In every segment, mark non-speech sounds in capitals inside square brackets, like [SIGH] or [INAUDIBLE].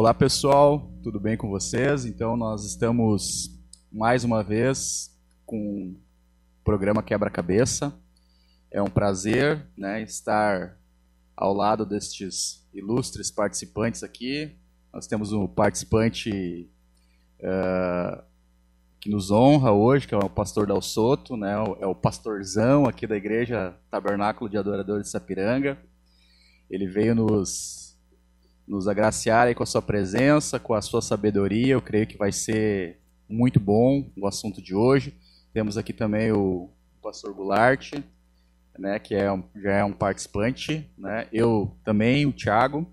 Olá pessoal, tudo bem com vocês? Então nós estamos mais uma vez com o programa Quebra-Cabeça. É um prazer né, estar ao lado destes ilustres participantes aqui. Nós temos um participante uh, que nos honra hoje, que é o pastor Dal Soto, né, é o pastorzão aqui da Igreja Tabernáculo de Adoradores de Sapiranga. Ele veio nos, nos agraciar com a sua presença, com a sua sabedoria. Eu creio que vai ser muito bom o assunto de hoje. Temos aqui também o pastor Goulart, né, que é um, já é um participante. Né? Eu também, o Thiago.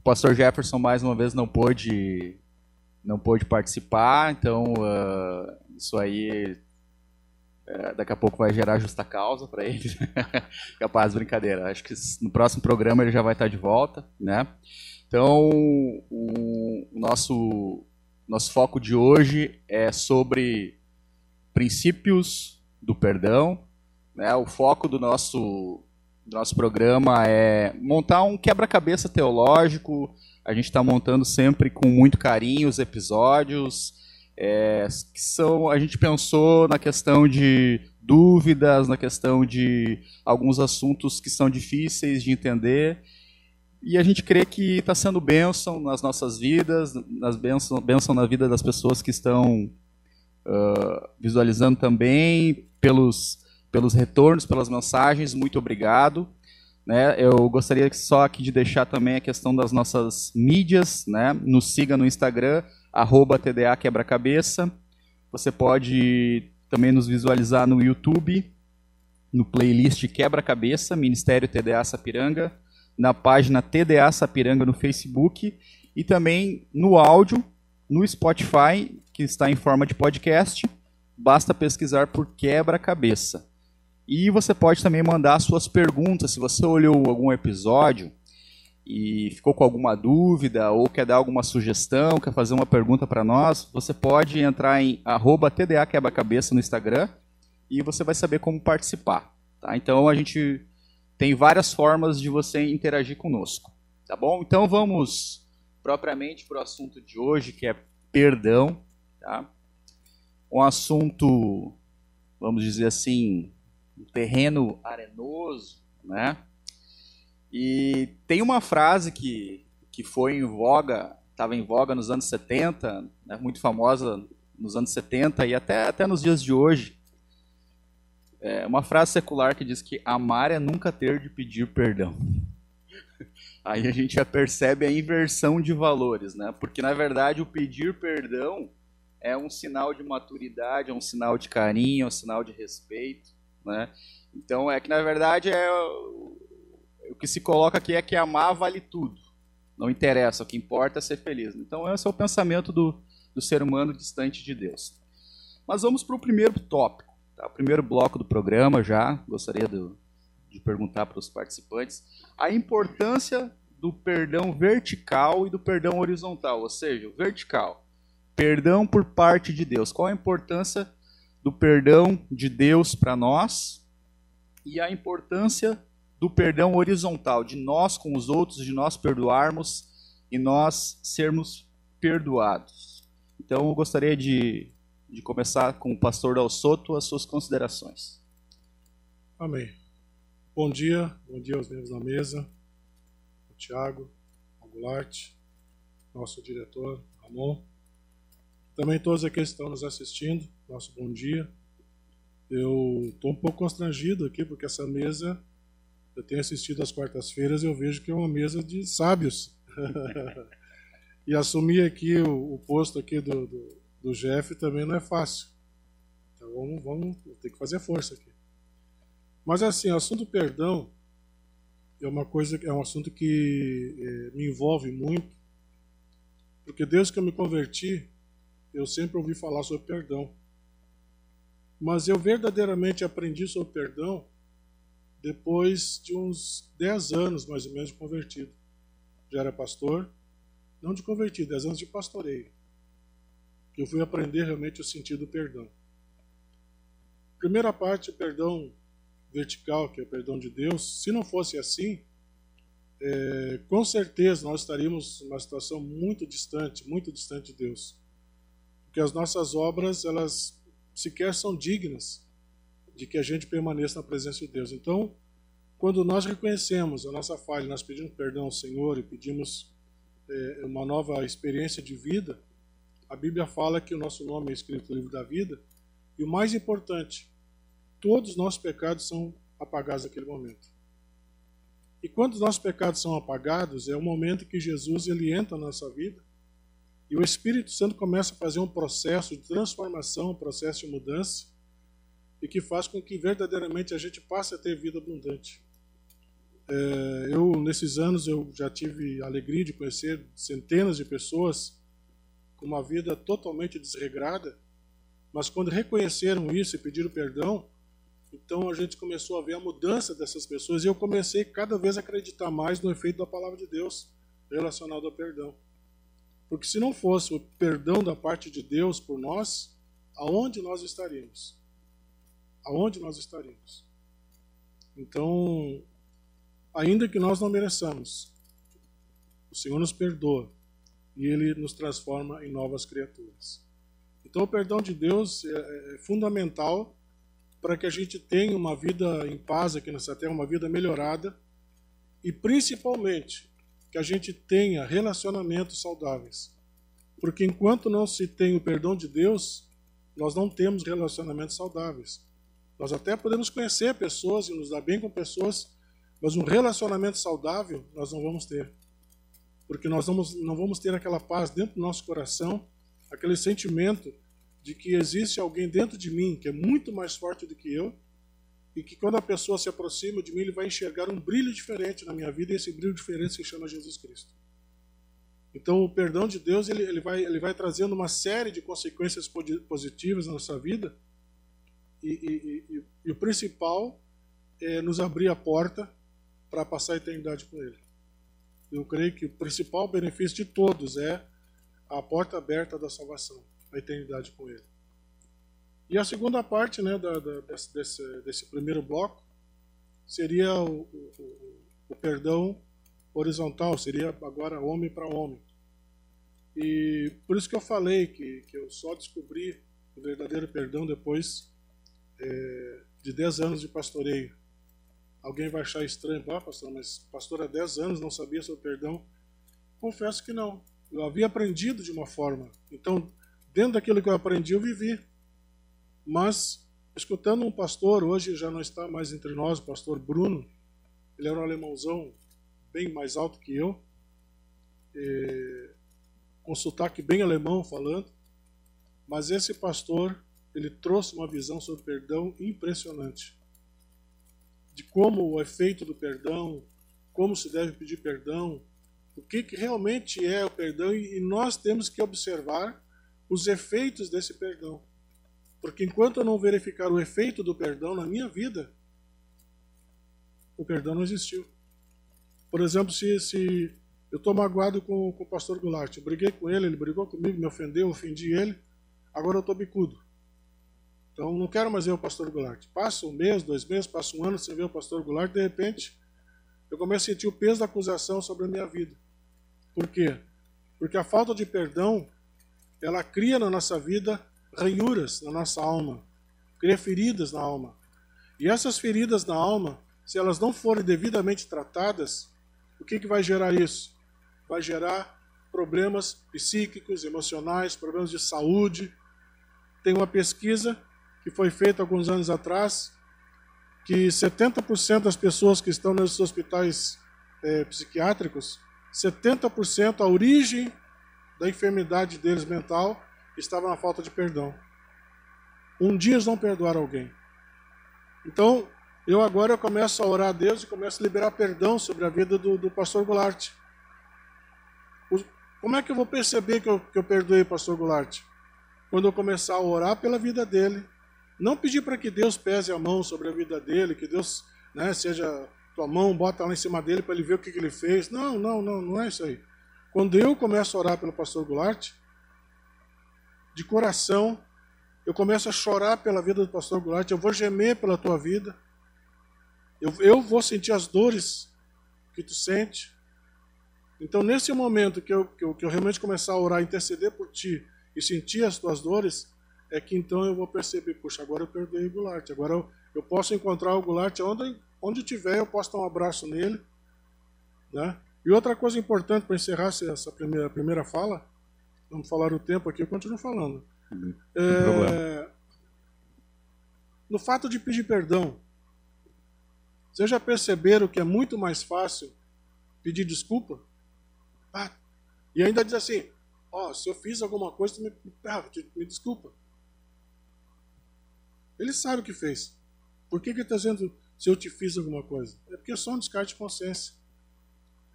O pastor Jefferson, mais uma vez, não pôde, não pôde participar, então uh, isso aí é, daqui a pouco vai gerar justa causa para ele. [LAUGHS] Capaz, brincadeira. Acho que no próximo programa ele já vai estar de volta, né? Então, o, nosso, nosso foco de hoje é sobre princípios do perdão. Né? O foco do nosso, do nosso programa é montar um quebra-cabeça teológico. A gente está montando sempre com muito carinho os episódios é, que são a gente pensou na questão de dúvidas, na questão de alguns assuntos que são difíceis de entender. E a gente crê que está sendo bênção nas nossas vidas, nas bênção, bênção na vida das pessoas que estão uh, visualizando também, pelos, pelos retornos, pelas mensagens. Muito obrigado. Né? Eu gostaria só aqui de deixar também a questão das nossas mídias. Né? Nos siga no Instagram, arroba TDA Quebra-Cabeça. Você pode também nos visualizar no YouTube, no playlist Quebra-Cabeça, Ministério TDA Sapiranga, na página TDA Sapiranga no Facebook e também no áudio, no Spotify, que está em forma de podcast. Basta pesquisar por Quebra-Cabeça. E você pode também mandar suas perguntas. Se você olhou algum episódio e ficou com alguma dúvida ou quer dar alguma sugestão, quer fazer uma pergunta para nós, você pode entrar em arroba TDA Quebra-Cabeça no Instagram e você vai saber como participar. Tá? Então a gente tem várias formas de você interagir conosco. Tá bom? Então vamos propriamente para o assunto de hoje, que é perdão. Tá? Um assunto, vamos dizer assim, um terreno arenoso, né? E tem uma frase que, que foi em voga, estava em voga nos anos 70, né, muito famosa nos anos 70 e até, até nos dias de hoje. É uma frase secular que diz que amar é nunca ter de pedir perdão. [LAUGHS] Aí a gente já percebe a inversão de valores, né? Porque na verdade o pedir perdão é um sinal de maturidade, é um sinal de carinho, é um sinal de respeito, né? Então é que na verdade é o que se coloca aqui é que amar vale tudo. Não interessa, o que importa é ser feliz. Então, esse é o pensamento do, do ser humano distante de Deus. Mas vamos para o primeiro tópico, tá? o primeiro bloco do programa já. Gostaria de, de perguntar para os participantes a importância do perdão vertical e do perdão horizontal, ou seja, vertical, perdão por parte de Deus. Qual a importância do perdão de Deus para nós e a importância do perdão horizontal, de nós com os outros, de nós perdoarmos e nós sermos perdoados. Então eu gostaria de, de começar com o pastor Dal Soto as suas considerações. Amém. Bom dia, bom dia aos membros da mesa, o Tiago, o Goulart, nosso diretor, Ramon, também todos aqueles que estão nos assistindo, nosso bom dia. Eu estou um pouco constrangido aqui, porque essa mesa eu tenho assistido às quartas-feiras e eu vejo que é uma mesa de sábios. [LAUGHS] e assumir aqui o, o posto aqui do, do, do, Jeff também não é fácil. Então vamos, vamos ter que fazer força aqui. Mas assim, o assunto perdão é uma coisa, é um assunto que é, me envolve muito, porque desde que eu me converti, eu sempre ouvi falar sobre perdão. Mas eu verdadeiramente aprendi sobre perdão depois de uns 10 anos, mais ou menos, de convertido. Já era pastor, não de convertido, 10 anos de pastoreio. Que eu fui aprender realmente o sentido do perdão. Primeira parte, perdão vertical, que é o perdão de Deus. Se não fosse assim, é, com certeza nós estaríamos numa situação muito distante, muito distante de Deus. Porque as nossas obras, elas sequer são dignas de que a gente permaneça na presença de Deus. Então, quando nós reconhecemos a nossa falha, nós pedimos perdão ao Senhor e pedimos é, uma nova experiência de vida, a Bíblia fala que o nosso nome é escrito no livro da vida, e o mais importante, todos os nossos pecados são apagados naquele momento. E quando os nossos pecados são apagados, é o momento que Jesus ele entra na nossa vida e o Espírito Santo começa a fazer um processo de transformação, um processo de mudança, e que faz com que verdadeiramente a gente passe a ter vida abundante. É, eu, nesses anos, eu já tive a alegria de conhecer centenas de pessoas uma vida totalmente desregrada, mas quando reconheceram isso e pediram perdão, então a gente começou a ver a mudança dessas pessoas e eu comecei cada vez a acreditar mais no efeito da palavra de Deus relacionado ao perdão. Porque se não fosse o perdão da parte de Deus por nós, aonde nós estaríamos? Aonde nós estaríamos? Então, ainda que nós não mereçamos, o Senhor nos perdoa e Ele nos transforma em novas criaturas. Então, o perdão de Deus é, é fundamental para que a gente tenha uma vida em paz aqui nessa terra, uma vida melhorada e principalmente que a gente tenha relacionamentos saudáveis. Porque enquanto não se tem o perdão de Deus, nós não temos relacionamentos saudáveis. Nós até podemos conhecer pessoas e nos dar bem com pessoas, mas um relacionamento saudável nós não vamos ter. Porque nós vamos, não vamos ter aquela paz dentro do nosso coração, aquele sentimento de que existe alguém dentro de mim que é muito mais forte do que eu e que quando a pessoa se aproxima de mim, ele vai enxergar um brilho diferente na minha vida e esse brilho diferente se chama Jesus Cristo. Então, o perdão de Deus ele, ele, vai, ele vai trazendo uma série de consequências positivas na nossa vida e, e, e, e o principal é nos abrir a porta para passar a eternidade com Ele. Eu creio que o principal benefício de todos é a porta aberta da salvação a eternidade com Ele. E a segunda parte né, da, da, desse, desse, primeiro bloco seria o, o, o perdão horizontal, seria agora homem para homem. E por isso que eu falei que, que eu só descobri o verdadeiro perdão depois é, de 10 anos de pastoreio. Alguém vai achar estranho, ah, pastor, mas pastor há 10 anos não sabia sobre perdão. Confesso que não. Eu havia aprendido de uma forma. Então, Dentro daquilo que eu aprendi, eu vivi. Mas, escutando um pastor, hoje já não está mais entre nós, o pastor Bruno, ele era um alemãozão bem mais alto que eu, com sotaque bem alemão falando, mas esse pastor, ele trouxe uma visão sobre perdão impressionante. De como o efeito do perdão, como se deve pedir perdão, o que, que realmente é o perdão, e nós temos que observar os efeitos desse perdão. Porque enquanto eu não verificar o efeito do perdão na minha vida, o perdão não existiu. Por exemplo, se, se eu estou magoado com, com o pastor Goulart, eu briguei com ele, ele brigou comigo, me ofendeu, ofendi ele, agora eu estou bicudo. Então não quero mais ver o pastor Goulart. Passa um mês, dois meses, passa um ano sem ver o pastor Goulart, de repente eu começo a sentir o peso da acusação sobre a minha vida. Por quê? Porque a falta de perdão ela cria na nossa vida ranhuras na nossa alma, cria feridas na alma. E essas feridas na alma, se elas não forem devidamente tratadas, o que, que vai gerar isso? Vai gerar problemas psíquicos, emocionais, problemas de saúde. Tem uma pesquisa que foi feita alguns anos atrás que 70% das pessoas que estão nos hospitais é, psiquiátricos, 70% a origem da enfermidade deles mental estava na falta de perdão. Um dia eles não perdoaram alguém. Então, eu agora eu começo a orar a Deus e começo a liberar perdão sobre a vida do, do pastor Goulart. Como é que eu vou perceber que eu, que eu perdoei o pastor Goulart? Quando eu começar a orar pela vida dele, não pedir para que Deus pese a mão sobre a vida dele, que Deus né, seja tua mão, bota lá em cima dele para ele ver o que, que ele fez. Não, não, não, não é isso aí. Quando eu começo a orar pelo pastor Goulart, de coração, eu começo a chorar pela vida do pastor Goulart, eu vou gemer pela tua vida, eu, eu vou sentir as dores que tu sente, Então, nesse momento que eu, que eu, que eu realmente começar a orar, interceder por ti e sentir as tuas dores, é que então eu vou perceber, puxa, agora eu perdoei o Goulart, agora eu, eu posso encontrar o Goulart onde, onde tiver, eu posso dar um abraço nele. Né? E outra coisa importante para encerrar essa primeira, primeira fala, vamos falar o tempo aqui, eu continuo falando. É, no fato de pedir perdão, vocês já perceberam que é muito mais fácil pedir desculpa? Ah, e ainda diz assim: Ó, oh, se eu fiz alguma coisa, me, ah, me desculpa. Ele sabe o que fez. Por que, que ele está dizendo se eu te fiz alguma coisa? É porque é só um descarte de consciência.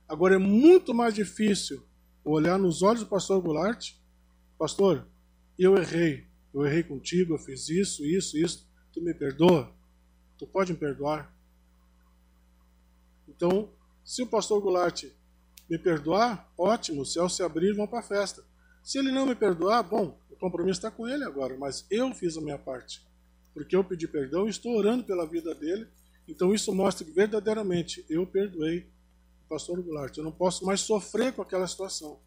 Agora é muito mais difícil olhar nos olhos do pastor Goulart, pastor, eu errei, eu errei contigo, eu fiz isso, isso, isso, tu me perdoa? Tu pode me perdoar? Então, se o pastor Goulart me perdoar, ótimo, o céu se abrir, vão para a festa. Se ele não me perdoar, bom, o compromisso está com ele agora, mas eu fiz a minha parte. Porque eu pedi perdão e estou orando pela vida dele. Então isso mostra que verdadeiramente eu perdoei o pastor Goulart. Eu não posso mais sofrer com aquela situação.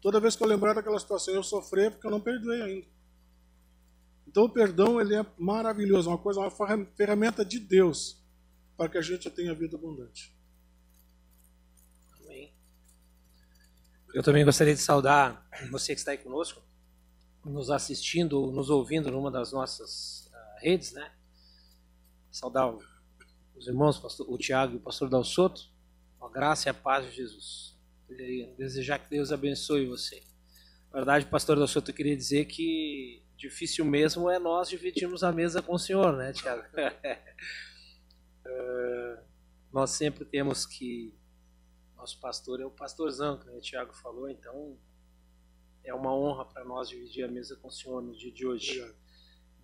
Toda vez que eu lembrar daquela situação, eu sofrer porque eu não perdoei ainda. Então o perdão ele é maravilhoso, uma coisa, uma ferramenta de Deus para que a gente tenha vida abundante. Eu também gostaria de saudar você que está aí conosco, nos assistindo, nos ouvindo numa das nossas redes, né? Saudar os irmãos, o Tiago e o pastor Dalsoto, a graça e a paz de Jesus. E desejar que Deus abençoe você. Na verdade, pastor Dalsoto, eu queria dizer que difícil mesmo é nós dividirmos a mesa com o Senhor, né, Tiago? uh, [LAUGHS] nós sempre temos que nosso pastor é o pastorzão, que o Tiago falou, então é uma honra para nós dividir a mesa com o Senhor no dia de hoje. Obrigado.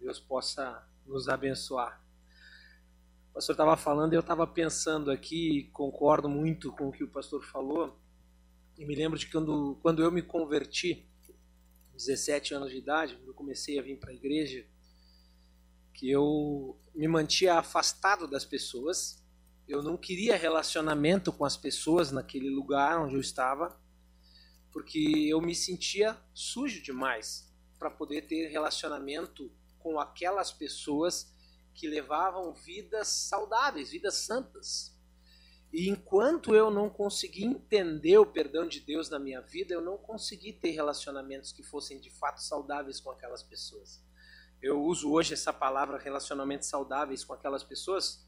Deus possa nos abençoar. O pastor estava falando e eu estava pensando aqui, concordo muito com o que o pastor falou, e me lembro de quando, quando eu me converti, 17 anos de idade, quando eu comecei a vir para a igreja, que eu me mantia afastado das pessoas, eu não queria relacionamento com as pessoas naquele lugar onde eu estava, porque eu me sentia sujo demais para poder ter relacionamento com aquelas pessoas que levavam vidas saudáveis, vidas santas. E enquanto eu não consegui entender o perdão de Deus na minha vida, eu não consegui ter relacionamentos que fossem de fato saudáveis com aquelas pessoas. Eu uso hoje essa palavra relacionamentos saudáveis com aquelas pessoas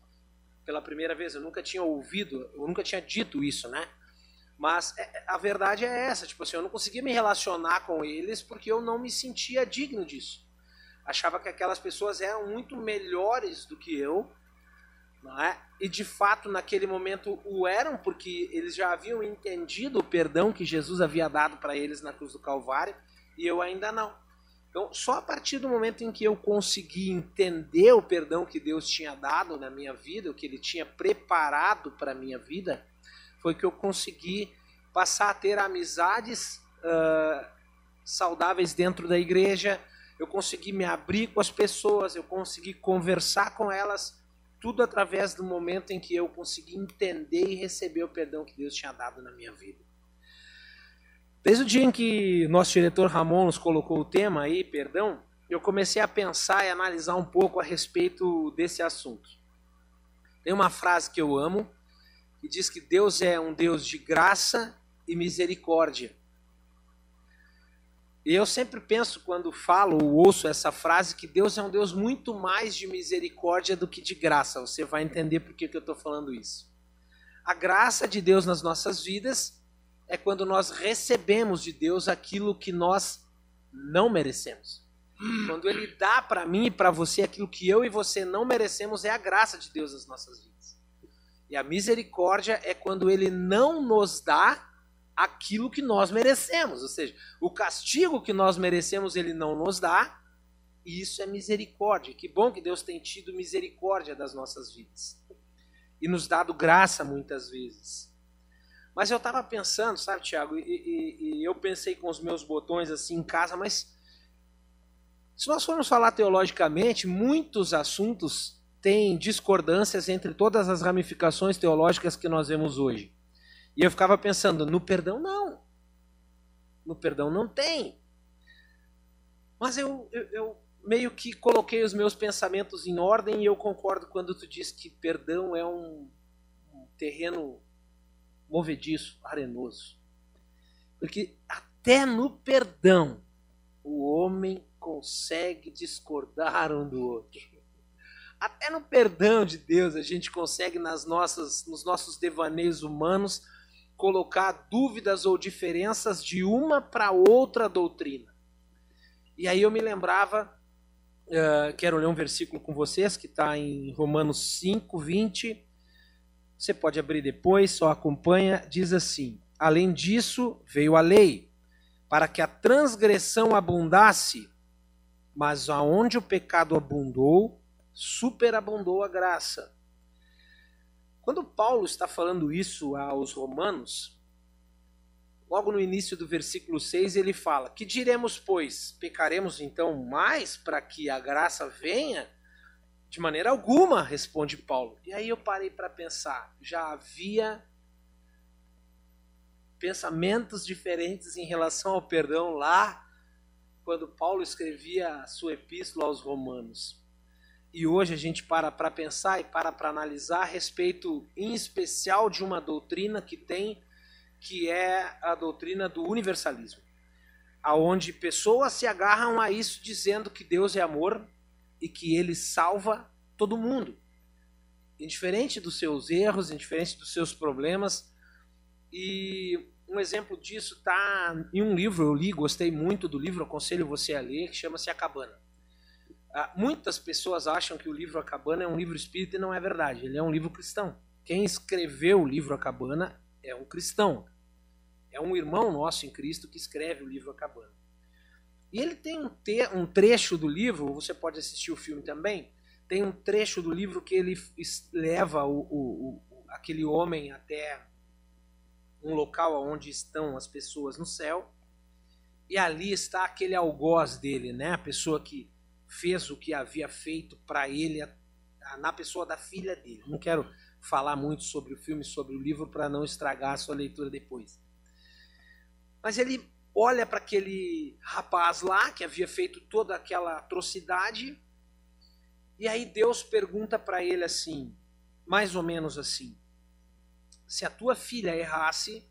pela primeira vez. Eu nunca tinha ouvido, eu nunca tinha dito isso, né? Mas é, é, a verdade é essa, tipo assim, eu não conseguia me relacionar com eles porque eu não me sentia digno disso. Achava que aquelas pessoas eram muito melhores do que eu, não é? E de fato, naquele momento o eram porque eles já haviam entendido o perdão que Jesus havia dado para eles na cruz do Calvário e eu ainda não. Então, só a partir do momento em que eu consegui entender o perdão que Deus tinha dado na minha vida, o que Ele tinha preparado para minha vida, foi que eu consegui passar a ter amizades uh, saudáveis dentro da igreja, eu consegui me abrir com as pessoas, eu consegui conversar com elas, tudo através do momento em que eu consegui entender e receber o perdão que Deus tinha dado na minha vida. Desde o dia em que nosso diretor Ramon nos colocou o tema aí, perdão, eu comecei a pensar e analisar um pouco a respeito desse assunto. Tem uma frase que eu amo, que diz que Deus é um Deus de graça e misericórdia. E eu sempre penso, quando falo ou ouço essa frase, que Deus é um Deus muito mais de misericórdia do que de graça. Você vai entender por que, que eu estou falando isso. A graça de Deus nas nossas vidas é quando nós recebemos de Deus aquilo que nós não merecemos. Quando Ele dá para mim e para você aquilo que eu e você não merecemos, é a graça de Deus nas nossas vidas. E a misericórdia é quando Ele não nos dá aquilo que nós merecemos. Ou seja, o castigo que nós merecemos, Ele não nos dá. E isso é misericórdia. Que bom que Deus tem tido misericórdia das nossas vidas. E nos dado graça muitas vezes. Mas eu estava pensando, sabe, Tiago, e, e, e, eu pensei com os meus botões assim em casa, mas se nós formos falar teologicamente, muitos assuntos têm discordâncias entre todas as ramificações teológicas que nós vemos hoje. E eu ficava pensando, no perdão não. No perdão não tem. Mas eu, eu, eu meio que coloquei os meus pensamentos em ordem e eu concordo quando tu diz que perdão é um, um terreno movediço, arenoso. Porque até no perdão o homem consegue discordar um do outro. Até no perdão de Deus a gente consegue nas nossas, nos nossos devaneios humanos colocar dúvidas ou diferenças de uma para outra doutrina. E aí eu me lembrava Uh, quero ler um versículo com vocês que está em Romanos 5, 20. Você pode abrir depois, só acompanha. Diz assim: Além disso, veio a lei, para que a transgressão abundasse, mas aonde o pecado abundou, superabundou a graça. Quando Paulo está falando isso aos romanos, logo no início do versículo 6, ele fala: Que diremos, pois? Pecaremos então mais para que a graça venha? De maneira alguma, responde Paulo. E aí eu parei para pensar: já havia pensamentos diferentes em relação ao perdão lá, quando Paulo escrevia a sua epístola aos Romanos. E hoje a gente para para pensar e para para analisar a respeito, em especial, de uma doutrina que tem que é a doutrina do universalismo, aonde pessoas se agarram a isso dizendo que Deus é amor e que ele salva todo mundo, indiferente dos seus erros, indiferente dos seus problemas. E um exemplo disso está em um livro, eu li, gostei muito do livro, aconselho você a ler, que chama-se A Cabana. Ah, muitas pessoas acham que o livro A Cabana é um livro espírita e não é verdade, ele é um livro cristão. Quem escreveu o livro A Cabana é um cristão. É um irmão nosso em Cristo que escreve o livro A Cabana. E ele tem um, te um trecho do livro, você pode assistir o filme também, tem um trecho do livro que ele leva o, o, o, aquele homem até um local onde estão as pessoas no céu, e ali está aquele algoz dele, né? a pessoa que fez o que havia feito para ele, na pessoa da filha dele. Não quero falar muito sobre o filme, sobre o livro, para não estragar a sua leitura depois. Mas ele olha para aquele rapaz lá que havia feito toda aquela atrocidade, e aí Deus pergunta para ele assim, mais ou menos assim: se a tua filha errasse,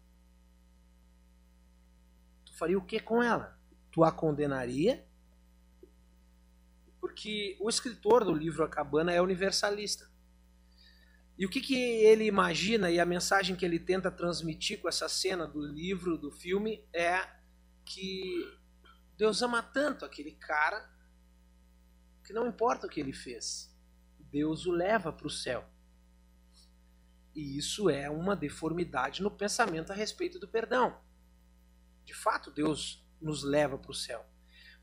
tu faria o que com ela? Tu a condenaria? Porque o escritor do livro A Cabana é universalista. E o que, que ele imagina e a mensagem que ele tenta transmitir com essa cena do livro, do filme, é que Deus ama tanto aquele cara que não importa o que ele fez, Deus o leva para o céu. E isso é uma deformidade no pensamento a respeito do perdão. De fato, Deus nos leva para o céu.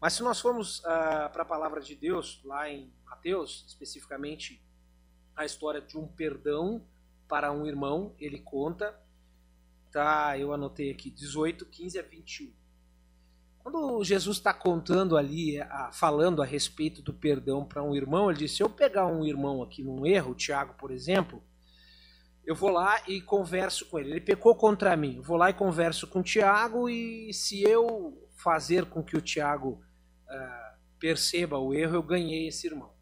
Mas se nós formos uh, para a palavra de Deus, lá em Mateus, especificamente a história de um perdão para um irmão, ele conta, tá? Eu anotei aqui, 18, 15 a 21. Quando Jesus está contando ali, falando a respeito do perdão para um irmão, ele disse: se eu pegar um irmão aqui num erro, o Tiago, por exemplo, eu vou lá e converso com ele. Ele pecou contra mim. Eu vou lá e converso com o Tiago e se eu fazer com que o Tiago uh, perceba o erro, eu ganhei esse irmão.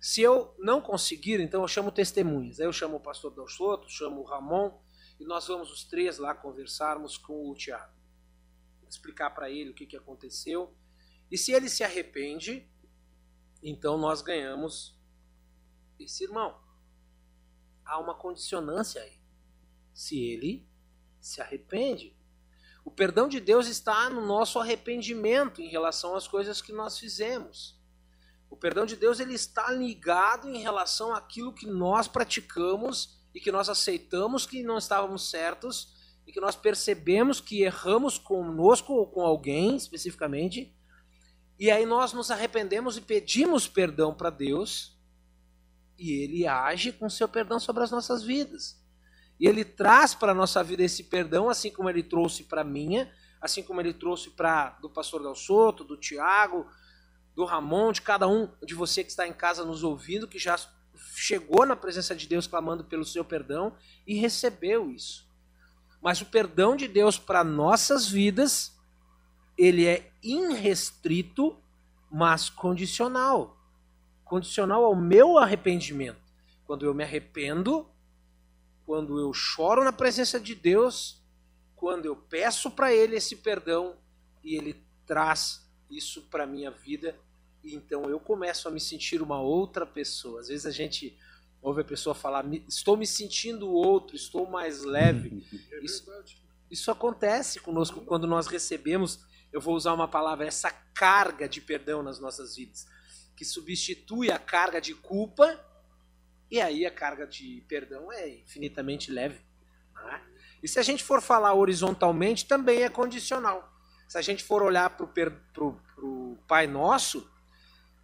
Se eu não conseguir, então eu chamo testemunhas. Aí eu chamo o pastor Dalsoto, chamo o Ramon, e nós vamos os três lá conversarmos com o Tiago. Explicar para ele o que, que aconteceu. E se ele se arrepende, então nós ganhamos esse irmão. Há uma condicionância aí. Se ele se arrepende. O perdão de Deus está no nosso arrependimento em relação às coisas que nós fizemos. O perdão de Deus ele está ligado em relação àquilo que nós praticamos e que nós aceitamos que não estávamos certos e que nós percebemos que erramos conosco ou com alguém especificamente. E aí nós nos arrependemos e pedimos perdão para Deus e ele age com seu perdão sobre as nossas vidas. E ele traz para a nossa vida esse perdão, assim como ele trouxe para a minha, assim como ele trouxe para do pastor Del Soto, do Tiago, do Ramon, de cada um de você que está em casa nos ouvindo, que já chegou na presença de Deus clamando pelo seu perdão e recebeu isso. Mas o perdão de Deus para nossas vidas, ele é irrestrito, mas condicional. Condicional ao meu arrependimento. Quando eu me arrependo, quando eu choro na presença de Deus, quando eu peço para Ele esse perdão e Ele traz isso para minha vida, e então eu começo a me sentir uma outra pessoa. Às vezes a gente ouve a pessoa falar: estou me sentindo outro, estou mais leve. [LAUGHS] É Isso, isso acontece conosco quando nós recebemos, eu vou usar uma palavra, essa carga de perdão nas nossas vidas, que substitui a carga de culpa, e aí a carga de perdão é infinitamente leve. Né? E se a gente for falar horizontalmente, também é condicional. Se a gente for olhar para o Pai Nosso,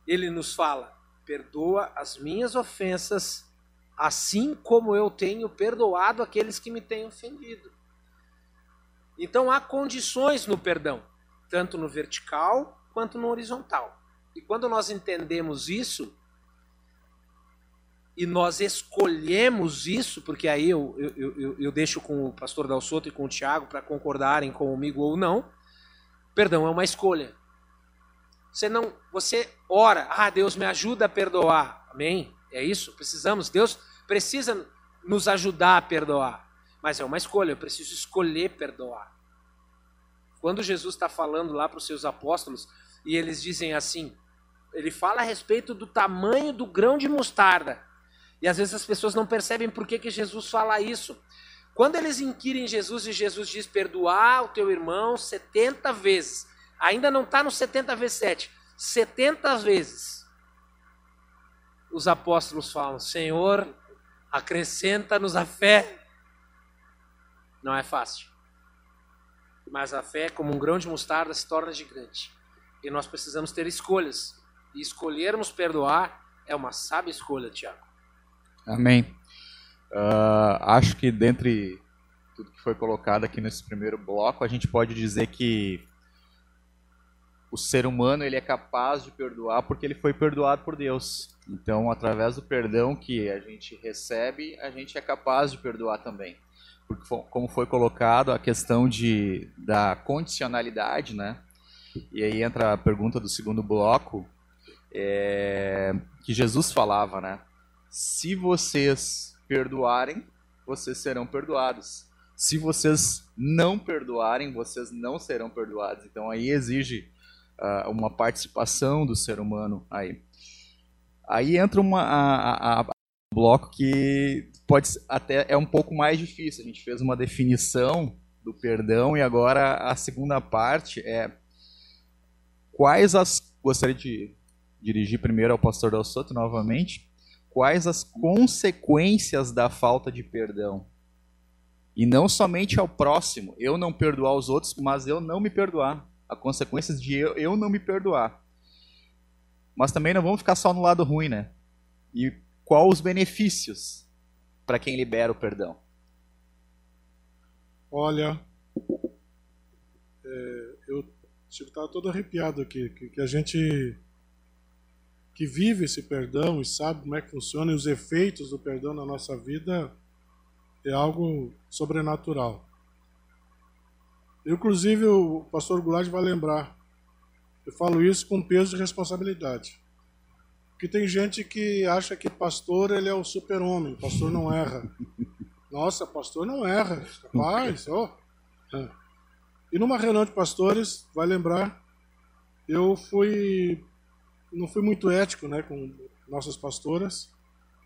ele nos fala: perdoa as minhas ofensas, assim como eu tenho perdoado aqueles que me têm ofendido. Então há condições no perdão, tanto no vertical quanto no horizontal. E quando nós entendemos isso, e nós escolhemos isso, porque aí eu, eu, eu, eu deixo com o pastor Dalsoto e com o Tiago para concordarem comigo ou não, perdão é uma escolha. Você não, você ora, ah, Deus me ajuda a perdoar. Amém? É isso? Precisamos. Deus precisa nos ajudar a perdoar. Mas é uma escolha, eu preciso escolher perdoar. Quando Jesus está falando lá para os seus apóstolos e eles dizem assim, ele fala a respeito do tamanho do grão de mostarda. E às vezes as pessoas não percebem por que, que Jesus fala isso. Quando eles inquirem Jesus e Jesus diz perdoar o teu irmão 70 vezes, ainda não está no 70 vezes 7, 70 vezes. Os apóstolos falam: Senhor, acrescenta-nos a fé. Não é fácil. Mas a fé, como um grão de mostarda, se torna gigante. E nós precisamos ter escolhas. E escolhermos perdoar é uma sábia escolha, Tiago. Amém. Uh, acho que dentre tudo que foi colocado aqui nesse primeiro bloco, a gente pode dizer que o ser humano ele é capaz de perdoar porque ele foi perdoado por Deus. Então, através do perdão que a gente recebe, a gente é capaz de perdoar também. Porque, como foi colocado, a questão de, da condicionalidade, né? E aí entra a pergunta do segundo bloco, é, que Jesus falava, né? Se vocês perdoarem, vocês serão perdoados. Se vocês não perdoarem, vocês não serão perdoados. Então aí exige uh, uma participação do ser humano aí. Aí entra uma, a, a, a bloco que pode até é um pouco mais difícil. A gente fez uma definição do perdão e agora a segunda parte é quais as gostaria de dirigir primeiro ao pastor Del Soto novamente. Quais as consequências da falta de perdão? E não somente ao próximo, eu não perdoar os outros, mas eu não me perdoar a consequências de eu, eu não me perdoar. Mas também não vamos ficar só no lado ruim, né? E qual os benefícios para quem libera o perdão? Olha, é, eu estava todo arrepiado aqui, que, que, a gente que vive esse perdão e sabe como é que funciona e os efeitos do perdão na nossa vida é algo sobrenatural. Inclusive, o pastor Goulart vai lembrar. Eu falo isso com peso de responsabilidade. Porque tem gente que acha que pastor ele é o super-homem, pastor não erra. Nossa, pastor não erra, capaz, ó. Oh. E numa reunião de pastores, vai lembrar, eu fui não fui muito ético, né, com nossas pastoras.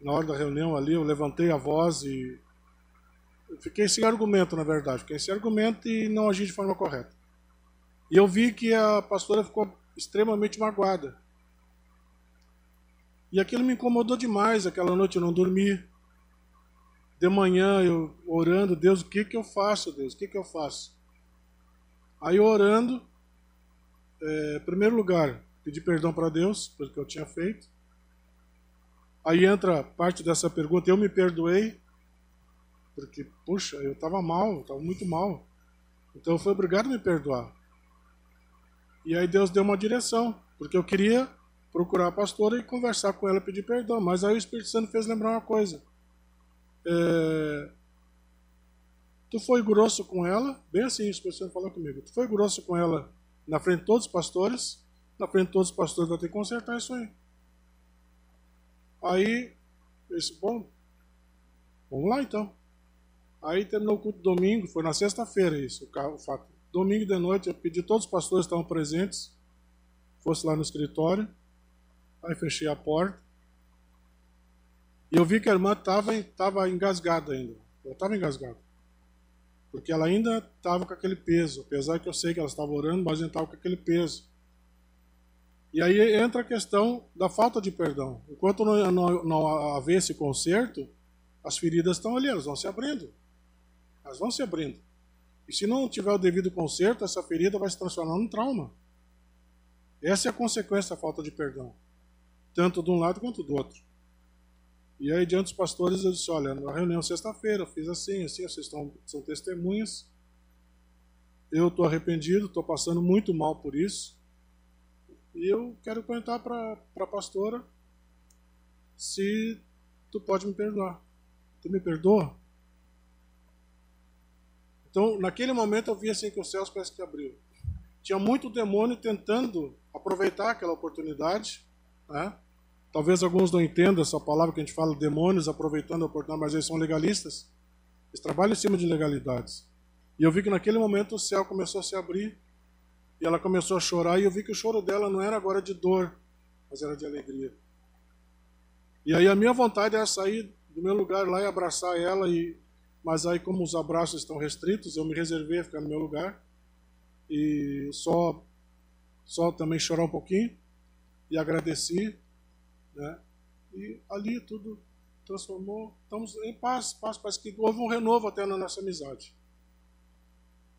Na hora da reunião ali, eu levantei a voz e fiquei sem argumento, na verdade. Fiquei sem argumento e não agi de forma correta. E eu vi que a pastora ficou extremamente magoada. E aquilo me incomodou demais. Aquela noite eu não dormi. De manhã eu orando, Deus, o que, que eu faço, Deus? O que, que eu faço? Aí orando, é, primeiro lugar, pedi perdão para Deus pelo que eu tinha feito. Aí entra parte dessa pergunta, eu me perdoei porque, puxa, eu estava mal, estava muito mal. Então eu fui obrigado a me perdoar. E aí Deus deu uma direção, porque eu queria procurar a pastora e conversar com ela, pedir perdão. Mas aí o Espírito Santo fez lembrar uma coisa. É... Tu foi grosso com ela, bem assim, o Espírito Santo falou comigo. Tu foi grosso com ela na frente de todos os pastores, na frente de todos os pastores vai ter que consertar isso aí. Aí, esse bom, vamos lá então. Aí terminou o culto domingo, foi na sexta-feira isso, o, fato. Domingo de noite, eu pedi todos os pastores que estavam presentes, fosse lá no escritório. Aí fechei a porta. E eu vi que a irmã estava engasgada ainda. Ela estava engasgada. Porque ela ainda estava com aquele peso. Apesar que eu sei que ela estava orando, mas ainda estava com aquele peso. E aí entra a questão da falta de perdão. Enquanto não, não, não haver esse conserto, as feridas estão ali, elas vão se abrindo. Elas vão se abrindo. E se não tiver o devido conserto, essa ferida vai se transformar num trauma. Essa é a consequência da falta de perdão. Tanto de um lado quanto do outro. E aí, diante dos pastores, eu disse: Olha, na reunião sexta-feira, fiz assim, assim, vocês estão, são testemunhas. Eu estou arrependido, estou passando muito mal por isso. E eu quero perguntar para a pastora se tu pode me perdoar. Tu me perdoa? Então, naquele momento, eu vi assim que os céus parece que abriu. Tinha muito demônio tentando aproveitar aquela oportunidade. Né? Talvez alguns não entendam essa palavra que a gente fala, demônios aproveitando a oportunidade, mas eles são legalistas. Eles trabalham em cima de legalidades. E eu vi que naquele momento o céu começou a se abrir e ela começou a chorar, e eu vi que o choro dela não era agora de dor, mas era de alegria. E aí a minha vontade era sair do meu lugar lá e abraçar ela, e mas aí como os abraços estão restritos, eu me reservei a ficar no meu lugar e só só também chorar um pouquinho e agradeci, né? E ali tudo transformou, estamos em paz, paz, parece que houve um renovo até na nossa amizade.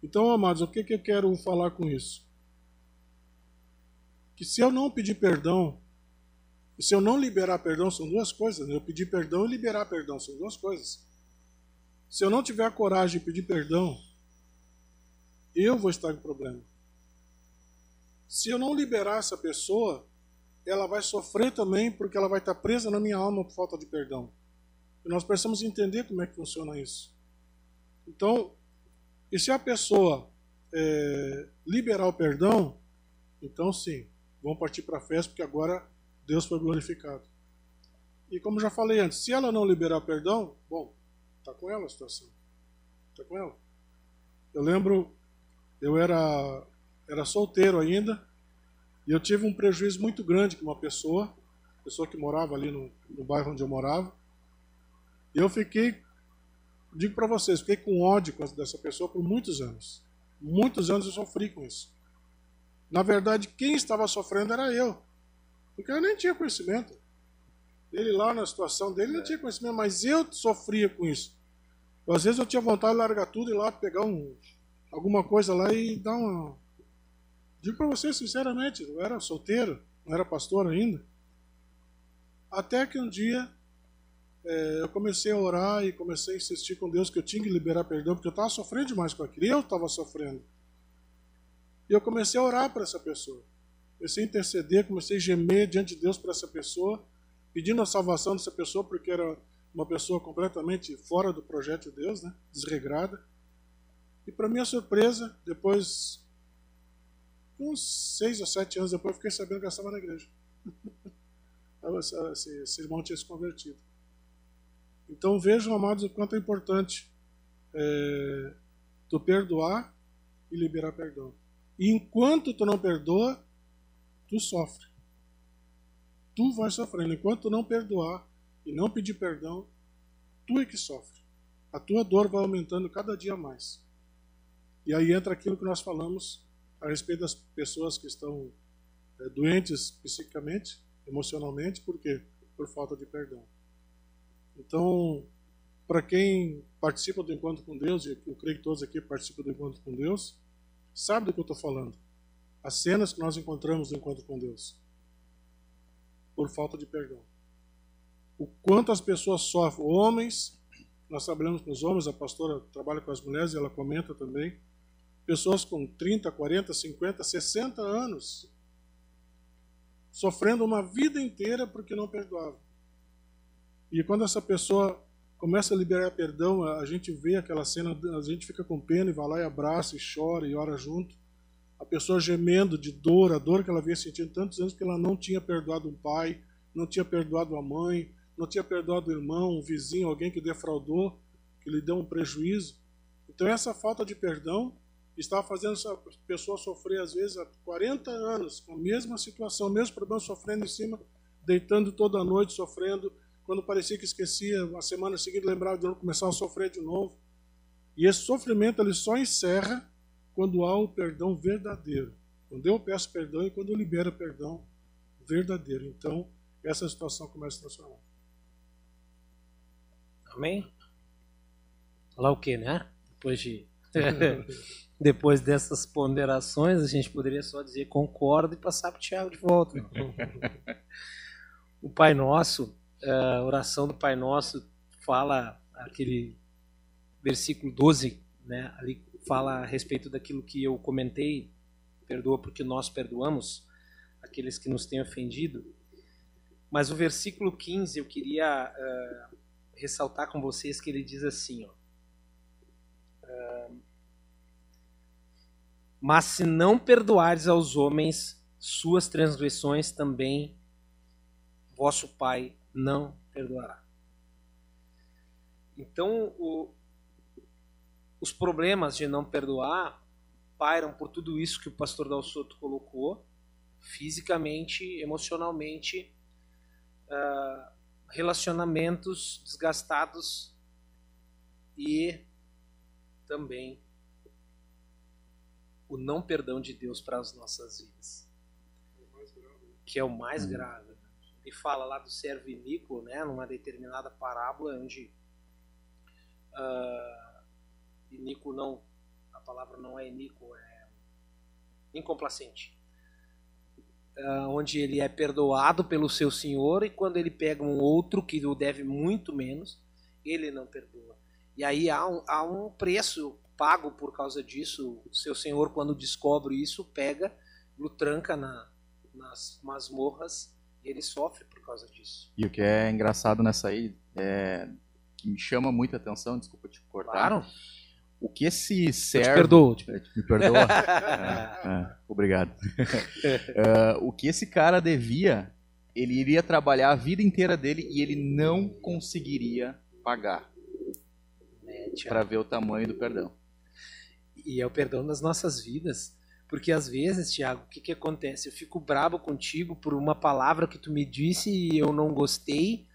Então, amados, o que, que eu quero falar com isso? Que se eu não pedir perdão, se eu não liberar perdão, são duas coisas. Né? Eu pedir perdão e liberar perdão são duas coisas. Se eu não tiver a coragem de pedir perdão, eu vou estar em problema. Se eu não liberar essa pessoa, ela vai sofrer também porque ela vai estar presa na minha alma por falta de perdão. E nós precisamos entender como é que funciona isso. Então, e se a pessoa é, liberar o perdão, então sim, vão partir para a festa, porque agora Deus foi glorificado. E como já falei antes, se ela não liberar perdão, bom, está com ela a situação. Está com ela. Eu lembro, eu era, era solteiro ainda, e eu tive um prejuízo muito grande com uma pessoa, pessoa que morava ali no, no bairro onde eu morava. E eu fiquei, digo para vocês, fiquei com ódio dessa pessoa por muitos anos. Muitos anos eu sofri com isso. Na verdade, quem estava sofrendo era eu. Porque eu nem tinha conhecimento. Ele lá na situação dele não tinha conhecimento, mas eu sofria com isso. Às vezes eu tinha vontade de largar tudo e ir lá pegar um, alguma coisa lá e dar uma. Digo para você sinceramente, eu era solteiro, não era pastor ainda. Até que um dia é, eu comecei a orar e comecei a insistir com Deus que eu tinha que liberar perdão, porque eu estava sofrendo demais com aquilo. Eu estava sofrendo. E eu comecei a orar para essa pessoa. Comecei a interceder, comecei a gemer diante de Deus para essa pessoa, pedindo a salvação dessa pessoa, porque era uma pessoa completamente fora do projeto de Deus, né? desregrada. E para minha surpresa, depois, uns seis ou sete anos depois, eu fiquei sabendo que ela estava na igreja. [LAUGHS] esse, irmão tinha se convertido. Então vejam, amados, o quanto é importante é, tu perdoar e liberar perdão. E enquanto tu não perdoa, tu sofre. Tu vai sofrendo. Enquanto tu não perdoar e não pedir perdão, tu é que sofre. A tua dor vai aumentando cada dia mais. E aí entra aquilo que nós falamos a respeito das pessoas que estão é, doentes psicicamente, emocionalmente, por quê? Por falta de perdão. Então, para quem participa do encontro com Deus, e eu creio que todos aqui participam do encontro com Deus, sabe do que eu estou falando. As cenas que nós encontramos no encontro com Deus. Por falta de perdão. O quanto as pessoas sofrem. Homens, nós trabalhamos com os homens, a pastora trabalha com as mulheres e ela comenta também. Pessoas com 30, 40, 50, 60 anos sofrendo uma vida inteira porque não perdoavam. E quando essa pessoa começa a liberar perdão, a gente vê aquela cena, a gente fica com pena e vai lá e abraça e chora e ora junto. A pessoa gemendo de dor, a dor que ela havia sentido tantos anos porque ela não tinha perdoado um pai, não tinha perdoado a mãe, não tinha perdoado o irmão, um vizinho, alguém que defraudou, que lhe deu um prejuízo. Então essa falta de perdão estava fazendo essa pessoa sofrer às vezes há 40 anos com a mesma situação, o mesmo problema, sofrendo em cima, deitando toda noite, sofrendo, quando parecia que esquecia, a semana seguinte lembrava de novo, começava a sofrer de novo. E esse sofrimento ele só encerra quando há um perdão verdadeiro. Quando eu peço perdão e quando eu libero perdão verdadeiro. Então, essa situação começa a transformar. Amém? Falar o que, né? Depois de. [LAUGHS] Depois dessas ponderações, a gente poderia só dizer concordo e passar para o Tiago de volta. [LAUGHS] o Pai Nosso, a oração do Pai Nosso fala aquele versículo 12, né? Ali fala a respeito daquilo que eu comentei, perdoa porque nós perdoamos aqueles que nos têm ofendido. Mas o versículo 15 eu queria uh, ressaltar com vocês que ele diz assim, ó. Uh, mas se não perdoares aos homens suas transgressões, também vosso Pai não perdoará. Então, o, os problemas de não perdoar pairam por tudo isso que o pastor Dalsoto colocou, fisicamente, emocionalmente, uh, relacionamentos desgastados e também o não perdão de Deus para as nossas vidas, que é o mais hum. grave. Fala lá do servo iníquo, né, numa determinada parábola, onde uh, iníquo não, a palavra não é iníquo, é incomplacente. Uh, onde ele é perdoado pelo seu senhor e quando ele pega um outro que o deve muito menos, ele não perdoa. E aí há um, há um preço pago por causa disso. O seu senhor, quando descobre isso, pega, o tranca na, nas masmorras ele sofre por causa disso. E o que é engraçado nessa aí, é, que me chama muita atenção, desculpa te cortar. Claro. O que esse servo. Eu te perdoo. Me perdoa? [LAUGHS] é, é, obrigado. uh, [LAUGHS] o que esse cara devia, ele iria trabalhar a vida inteira dele e ele não conseguiria pagar é, para ver o tamanho do perdão. E é o perdão das nossas vidas. Porque às vezes, Tiago, o que, que acontece? Eu fico bravo contigo por uma palavra que tu me disse e eu não gostei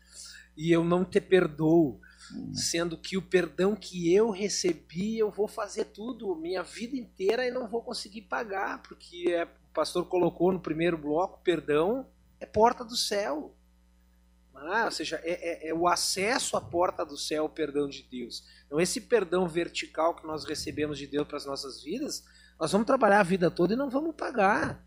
e eu não te perdoo. Hum. Sendo que o perdão que eu recebi, eu vou fazer tudo, minha vida inteira, e não vou conseguir pagar, porque é, o pastor colocou no primeiro bloco: perdão é porta do céu. Ah, ou seja, é, é, é, o acesso à porta do céu, o perdão de Deus. Então, esse perdão vertical que nós recebemos de Deus para as nossas vidas, nós vamos trabalhar a vida toda e não vamos pagar.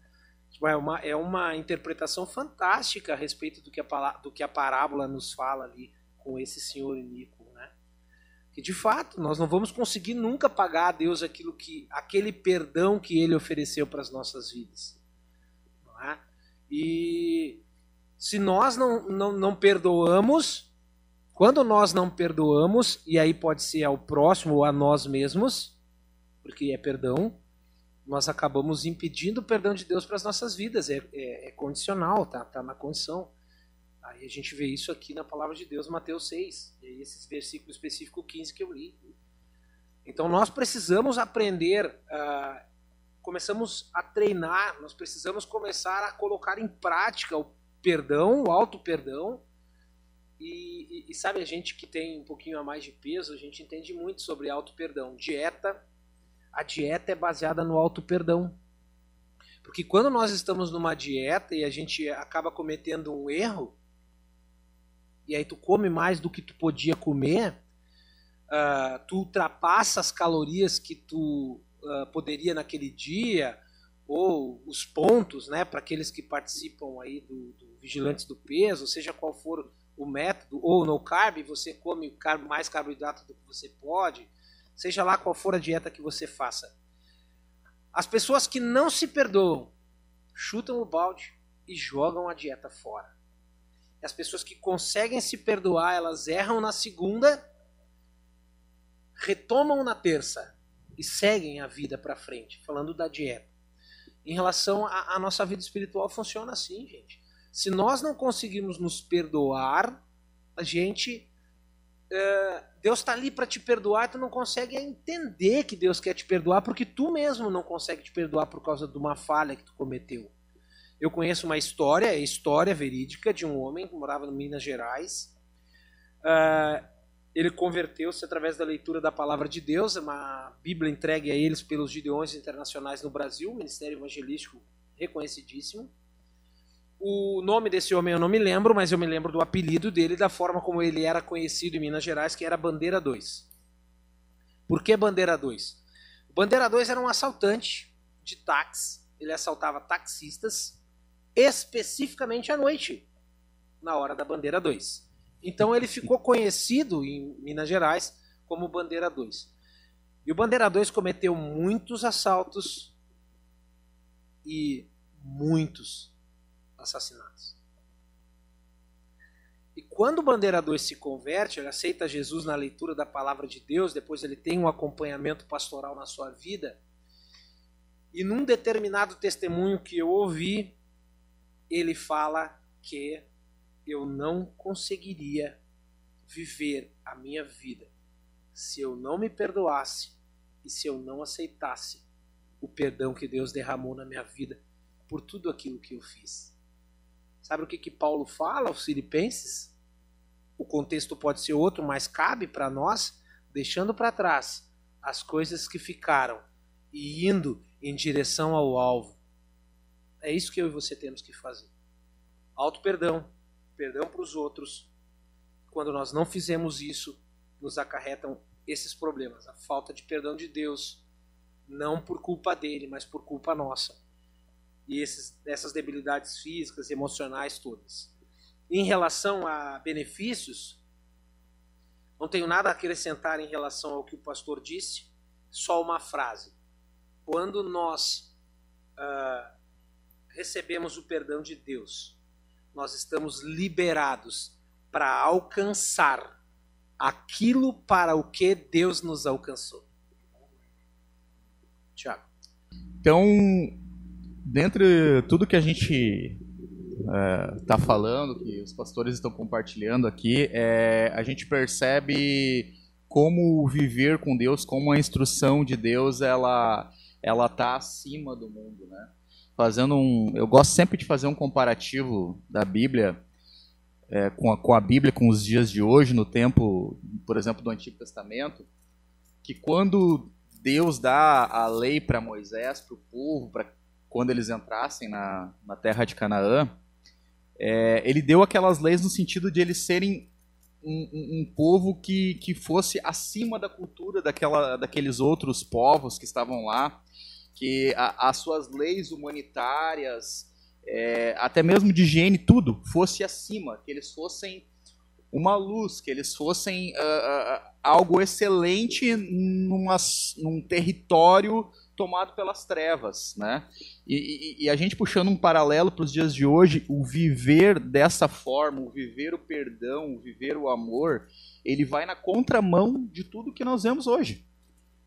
Tipo, é uma, é uma interpretação fantástica a respeito do que, a, do que a parábola nos fala ali com esse senhor Nico, né? Que de fato nós não vamos conseguir nunca pagar a Deus aquilo que, aquele perdão que Ele ofereceu para as nossas vidas. É? E se nós não, não, não perdoamos, quando nós não perdoamos, e aí pode ser ao próximo ou a nós mesmos, porque é perdão, nós acabamos impedindo o perdão de Deus para as nossas vidas. É, é, é, condicional, tá, tá na condição. Aí a gente vê isso aqui na palavra de Deus, Mateus 6. E aí esse versículo específico 15 que eu li. Então nós precisamos aprender, uh, começamos a treinar, nós precisamos começar a colocar em prática o perdão, o auto-perdão. E, e, e sabe, a gente que tem um pouquinho a mais de peso, a gente entende muito sobre auto-perdão. Dieta a dieta é baseada no auto perdão. Porque quando nós estamos numa dieta e a gente acaba cometendo um erro, e aí tu come mais do que tu podia comer, uh, tu ultrapassa as calorias que tu uh, poderia naquele dia, ou os pontos, né, para aqueles que participam aí do, do, Vigilantes do Peso, seja qual for o método, ou no carb, você come mais carboidrato do que você pode, seja lá qual for a dieta que você faça. As pessoas que não se perdoam chutam o balde e jogam a dieta fora. As pessoas que conseguem se perdoar, elas erram na segunda, retomam na terça e seguem a vida para frente, falando da dieta. Em relação à nossa vida espiritual, funciona assim, gente. Se nós não conseguirmos nos perdoar, a gente. Uh, Deus está ali para te perdoar, tu não consegue entender que Deus quer te perdoar, porque tu mesmo não consegue te perdoar por causa de uma falha que tu cometeu. Eu conheço uma história, é história verídica, de um homem que morava em Minas Gerais. Uh, ele converteu-se através da leitura da palavra de Deus, uma Bíblia entregue a eles pelos Gideões Internacionais no Brasil, Ministério Evangelístico reconhecidíssimo. O nome desse homem eu não me lembro, mas eu me lembro do apelido dele, da forma como ele era conhecido em Minas Gerais, que era Bandeira 2. Por que Bandeira 2? Bandeira 2 era um assaltante de táxi, ele assaltava taxistas especificamente à noite, na hora da bandeira 2. Então ele ficou conhecido em Minas Gerais como Bandeira 2. E o Bandeira 2 cometeu muitos assaltos e muitos assassinatos. E quando o Bandeira 2 se converte, ele aceita Jesus na leitura da palavra de Deus, depois ele tem um acompanhamento pastoral na sua vida. E num determinado testemunho que eu ouvi, ele fala que eu não conseguiria viver a minha vida se eu não me perdoasse e se eu não aceitasse o perdão que Deus derramou na minha vida por tudo aquilo que eu fiz. Sabe o que, que Paulo fala aos Filipenses? O contexto pode ser outro, mas cabe para nós, deixando para trás as coisas que ficaram e indo em direção ao alvo, é isso que eu e você temos que fazer. Auto perdão, perdão para os outros. Quando nós não fizemos isso, nos acarretam esses problemas, a falta de perdão de Deus, não por culpa dele, mas por culpa nossa. E esses, essas debilidades físicas, emocionais todas. Em relação a benefícios, não tenho nada a acrescentar em relação ao que o pastor disse, só uma frase. Quando nós uh, recebemos o perdão de Deus, nós estamos liberados para alcançar aquilo para o que Deus nos alcançou. Tiago. Então, dentre tudo que a gente está é, falando, que os pastores estão compartilhando aqui, é, a gente percebe como viver com Deus, como a instrução de Deus ela ela está acima do mundo, né? fazendo um. Eu gosto sempre de fazer um comparativo da Bíblia é, com, a, com a Bíblia, com os dias de hoje, no tempo, por exemplo, do Antigo Testamento, que quando Deus dá a lei para Moisés, para o povo, para quando eles entrassem na, na terra de Canaã, é, ele deu aquelas leis no sentido de eles serem um, um, um, povo que, que fosse acima da cultura daquela, daqueles outros povos que estavam lá, que a, as suas leis humanitárias, é, até mesmo de higiene, tudo fosse acima, que eles fossem uma luz, que eles fossem uh, uh, algo excelente numa, num território tomado pelas trevas, né? E, e, e a gente puxando um paralelo para os dias de hoje, o viver dessa forma, o viver o perdão, o viver o amor, ele vai na contramão de tudo que nós vemos hoje.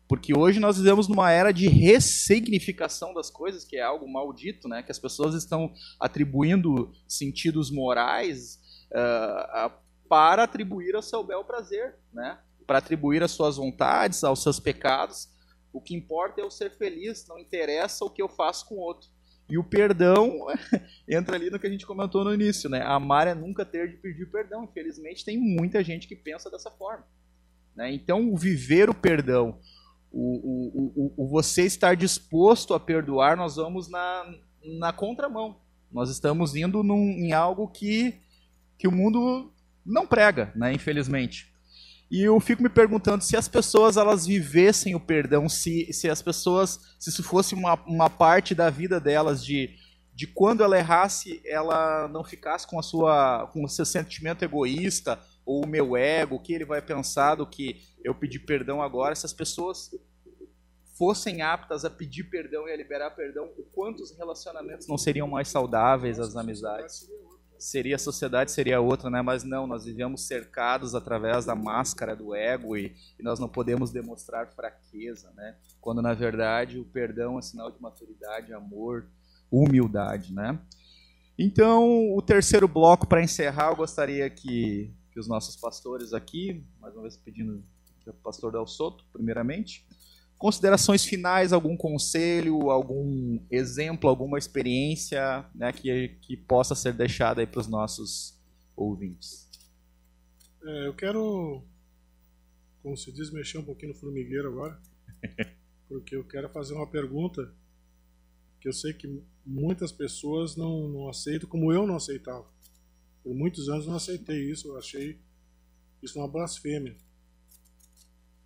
Porque hoje nós vivemos numa era de ressignificação das coisas, que é algo maldito, né? Que as pessoas estão atribuindo sentidos morais uh, para atribuir ao seu bel prazer, né? Para atribuir às suas vontades, aos seus pecados. O que importa é eu ser feliz, não interessa o que eu faço com o outro. E o perdão [LAUGHS] entra ali no que a gente comentou no início, né? Amar é nunca ter de pedir perdão. Infelizmente, tem muita gente que pensa dessa forma. Né? Então, viver o perdão, o, o, o, o você estar disposto a perdoar, nós vamos na, na contramão. Nós estamos indo num, em algo que, que o mundo não prega, né, infelizmente. E eu fico me perguntando se as pessoas elas vivessem o perdão, se, se as pessoas, se isso fosse uma, uma parte da vida delas de, de quando ela errasse, ela não ficasse com a sua com o seu sentimento egoísta ou o meu ego, o que ele vai pensar do que eu pedir perdão agora, se as pessoas fossem aptas a pedir perdão e a liberar perdão, o quanto os relacionamentos não seriam mais saudáveis, as amizades. Seria a sociedade seria outra, né? Mas não, nós vivemos cercados através da máscara do ego e, e, nós não podemos demonstrar fraqueza, né? Quando na verdade o perdão é sinal de maturidade, amor, humildade, né? Então, o terceiro bloco para encerrar, eu gostaria que, que os nossos pastores aqui, mais uma vez pedindo o pastor Del Soto, primeiramente, Considerações finais, algum conselho, algum exemplo, alguma experiência né, que, que possa ser deixada para os nossos ouvintes? É, eu quero, como se diz, mexer um pouquinho no formigueiro agora, [LAUGHS] porque eu quero fazer uma pergunta que eu sei que muitas pessoas não, não aceitam, como eu não aceitava. Por muitos anos não aceitei isso, eu achei isso uma blasfêmia.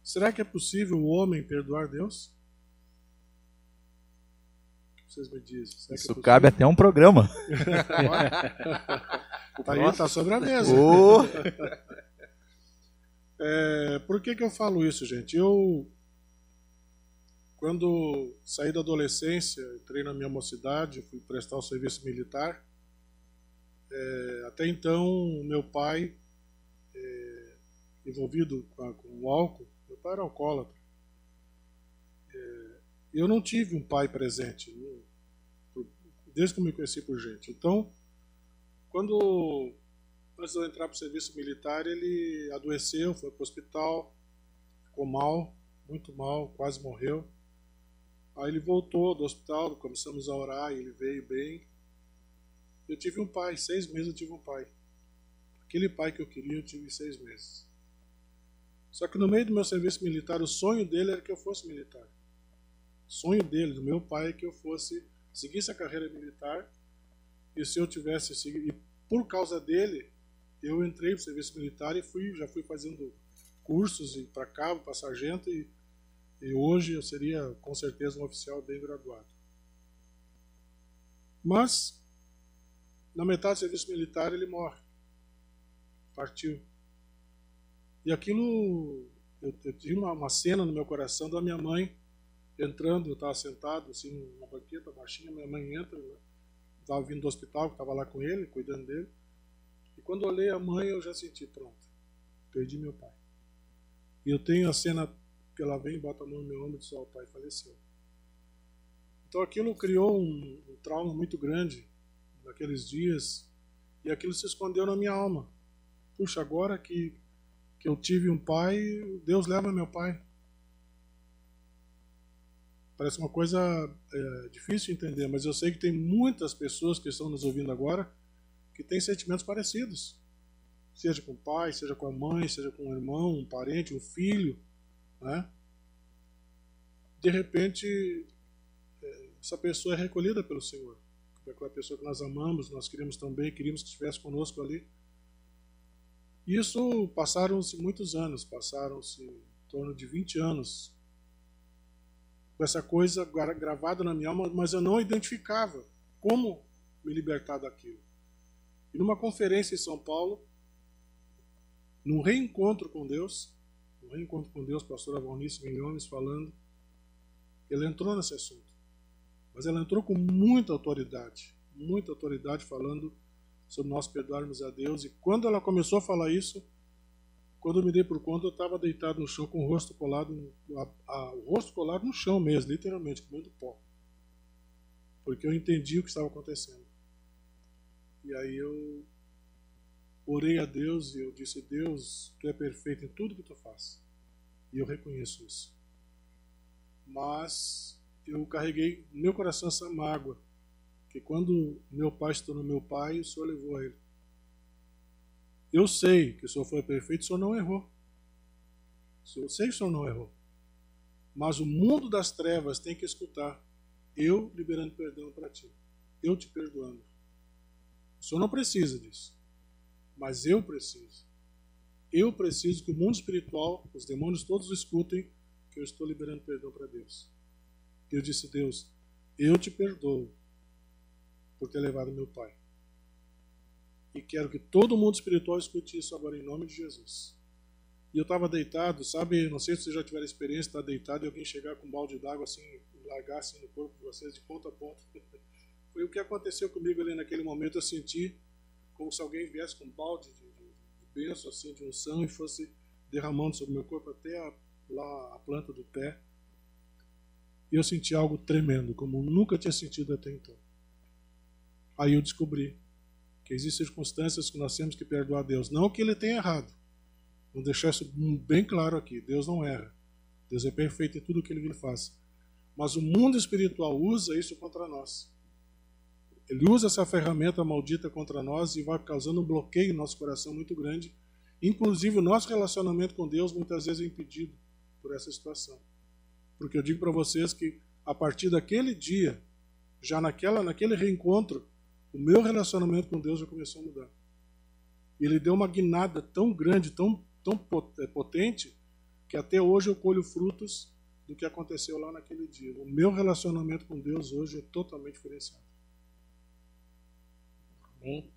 Será que é possível o homem perdoar Deus? O que vocês me dizem? Será Isso é cabe até um programa. [LAUGHS] tá aí, tá sobre a mesa. Oh. [LAUGHS] É, por que, que eu falo isso, gente? Eu, quando saí da adolescência, entrei na minha mocidade, fui prestar o serviço militar. É, até então, meu pai, é, envolvido com, com o álcool, pai era alcoólatra. É, eu não tive um pai presente, desde que eu me conheci por gente. Então, quando antes de eu entrar para o serviço militar, ele adoeceu, foi para o hospital, ficou mal, muito mal, quase morreu. Aí ele voltou do hospital, começamos a orar, ele veio bem. Eu tive um pai, seis meses eu tive um pai. Aquele pai que eu queria, eu tive seis meses. Só que no meio do meu serviço militar, o sonho dele era que eu fosse militar. O sonho dele, do meu pai, é que eu fosse seguisse a carreira militar. E se eu tivesse seguido, e por causa dele, eu entrei para o serviço militar e fui, já fui fazendo cursos para cabo, para sargento e, e hoje eu seria com certeza um oficial bem graduado. Mas na metade do serviço militar ele morre. Partiu. E aquilo, eu, eu tive uma, uma, cena no meu coração da minha mãe entrando, eu estava sentado assim numa banqueta baixinha, minha mãe entra, estava né? vindo do hospital, estava lá com ele, cuidando dele. E quando olhei a mãe, eu já senti, pronto, perdi meu pai. E eu tenho a cena que ela vem, bota a mão no meu ombro e diz, ó, pai faleceu. Então aquilo criou um, um trauma muito grande naqueles dias, e aquilo se escondeu na minha alma. Puxa, agora que que eu tive um pai, Deus leva meu pai. Parece uma coisa é, difícil de entender, mas eu sei que tem muitas pessoas que estão nos ouvindo agora que têm sentimentos parecidos. Seja com o pai, seja com a mãe, seja com um irmão, um parente, um filho. Né? De repente, é, essa pessoa é recolhida pelo Senhor. Aquela pessoa que nós amamos, nós queríamos também, queríamos que estivesse conosco ali. Isso passaram-se muitos anos, passaram-se em torno de 20 anos com essa coisa gravada na minha alma, mas eu não identificava como me libertar daquilo. E numa conferência em São Paulo, num reencontro com Deus, um reencontro com Deus, pastor Avalnice Milhões falando, ele entrou nesse assunto. Mas ela entrou com muita autoridade, muita autoridade falando sobre nós perdoarmos a Deus. E quando ela começou a falar isso, quando eu me dei por conta, eu estava deitado no chão com o rosto colado, a, a, o rosto colado no chão mesmo, literalmente, comendo pó. Porque eu entendi o que estava acontecendo. E aí eu orei a Deus e eu disse: Deus, tu é perfeito em tudo que tu faz. E eu reconheço isso. Mas eu carreguei no meu coração essa mágoa que quando meu pai se tornou meu pai, o Senhor levou ele. Eu sei que o Senhor foi perfeito, o Senhor não errou. Eu sei que o Senhor não errou. Mas o mundo das trevas tem que escutar. Eu liberando perdão para ti. Eu te perdoando. O Senhor não precisa disso. Mas eu preciso. Eu preciso que o mundo espiritual, os demônios todos escutem que eu estou liberando perdão para Deus. Eu disse, Deus, eu te perdoo por ter levado meu pai. E quero que todo mundo espiritual escute isso agora em nome de Jesus. E eu estava deitado, sabe? Não sei se vocês já tiveram experiência de estar deitado e alguém chegar com um balde d'água assim, largar assim no corpo de vocês de ponta a ponta. [LAUGHS] Foi o que aconteceu comigo ali naquele momento. Eu senti como se alguém viesse com um balde de, de, de bênção, assim, de unção e fosse derramando sobre o meu corpo até a, lá a planta do pé. E eu senti algo tremendo, como nunca tinha sentido até então. Aí eu descobri que existem circunstâncias que nós temos que perdoar a Deus. Não que ele tenha errado. Vou deixar isso bem claro aqui. Deus não erra. Deus é perfeito em tudo que ele faz. Mas o mundo espiritual usa isso contra nós. Ele usa essa ferramenta maldita contra nós e vai causando um bloqueio no nosso coração muito grande. Inclusive, o nosso relacionamento com Deus muitas vezes é impedido por essa situação. Porque eu digo para vocês que a partir daquele dia, já naquela, naquele reencontro, o meu relacionamento com Deus já começou a mudar. Ele deu uma guinada tão grande, tão, tão é, potente, que até hoje eu colho frutos do que aconteceu lá naquele dia. O meu relacionamento com Deus hoje é totalmente diferenciado. Amém.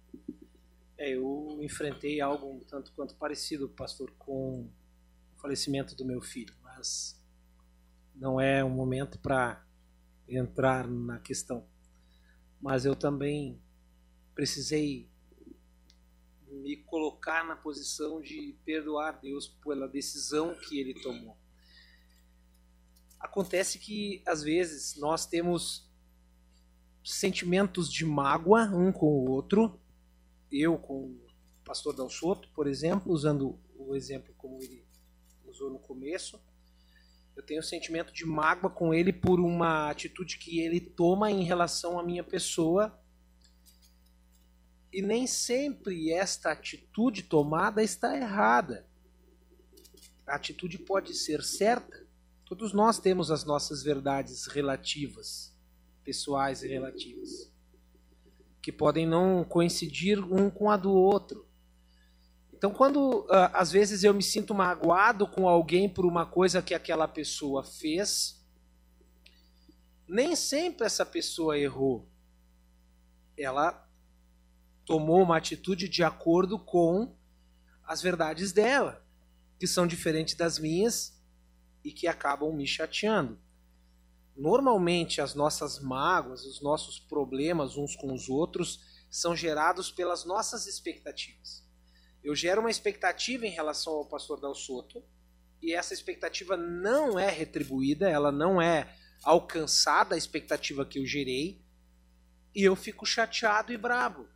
É, eu enfrentei algo um tanto quanto parecido, pastor, com o falecimento do meu filho, mas não é um momento para entrar na questão. Mas eu também precisei me colocar na posição de perdoar Deus pela decisão que ele tomou. Acontece que às vezes nós temos sentimentos de mágoa um com o outro. Eu com o pastor Dalsoto, por exemplo, usando o exemplo como ele usou no começo. Eu tenho um sentimento de mágoa com ele por uma atitude que ele toma em relação à minha pessoa. E nem sempre esta atitude tomada está errada. A atitude pode ser certa. Todos nós temos as nossas verdades relativas pessoais e relativas, que podem não coincidir um com a do outro. Então, quando uh, às vezes eu me sinto magoado com alguém por uma coisa que aquela pessoa fez, nem sempre essa pessoa errou. Ela tomou uma atitude de acordo com as verdades dela, que são diferentes das minhas e que acabam me chateando normalmente as nossas mágoas, os nossos problemas uns com os outros são gerados pelas nossas expectativas. Eu gero uma expectativa em relação ao pastor Dal Soto e essa expectativa não é retribuída, ela não é alcançada a expectativa que eu gerei e eu fico chateado e brabo.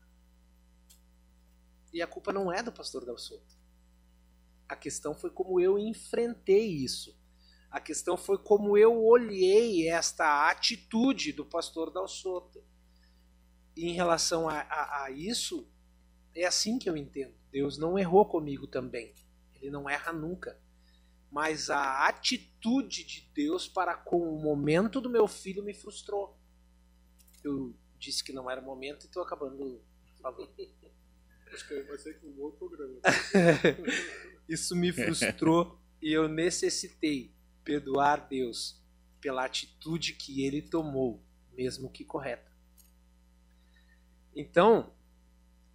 E a culpa não é do pastor Dal Soto. A questão foi como eu enfrentei isso. A questão foi como eu olhei esta atitude do pastor Dalsoto. E em relação a, a, a isso, é assim que eu entendo. Deus não errou comigo também. Ele não erra nunca. Mas a atitude de Deus para com o momento do meu filho me frustrou. Eu disse que não era o momento e estou acabando falando. [LAUGHS] Programa. [LAUGHS] Isso me frustrou e eu necessitei perdoar Deus pela atitude que ele tomou, mesmo que correta. Então,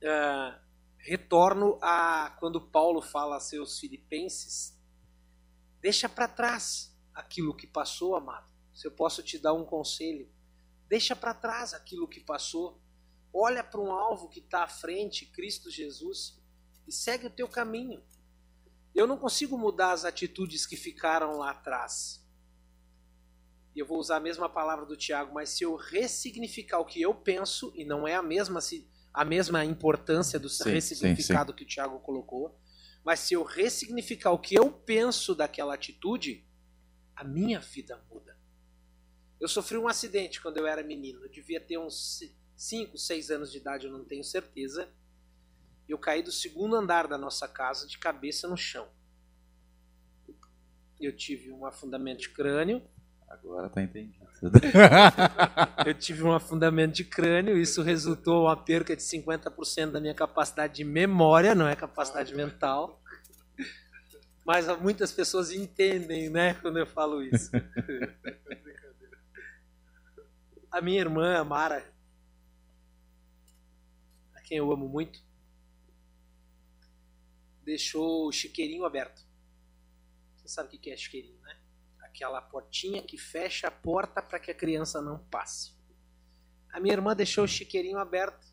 uh, retorno a quando Paulo fala a seus filipenses: deixa para trás aquilo que passou, amado. Se eu posso te dar um conselho, deixa para trás aquilo que passou. Olha para um alvo que está à frente, Cristo Jesus, e segue o teu caminho. Eu não consigo mudar as atitudes que ficaram lá atrás. E eu vou usar a mesma palavra do Tiago, mas se eu ressignificar o que eu penso, e não é a mesma, a mesma importância do sim, ressignificado sim, sim. que o Tiago colocou, mas se eu ressignificar o que eu penso daquela atitude, a minha vida muda. Eu sofri um acidente quando eu era menino. Eu devia ter uns 5, 6 anos de idade, eu não tenho certeza eu caí do segundo andar da nossa casa de cabeça no chão. Eu tive um afundamento de crânio. Agora tá entendido. [LAUGHS] eu tive um afundamento de crânio, isso resultou uma perca de 50% da minha capacidade de memória, não é capacidade mental. Mas muitas pessoas entendem, né, quando eu falo isso. [LAUGHS] A minha irmã, a Mara, quem eu amo muito, deixou o chiqueirinho aberto. Você sabe o que é chiqueirinho, né? Aquela portinha que fecha a porta para que a criança não passe. A minha irmã deixou o chiqueirinho aberto.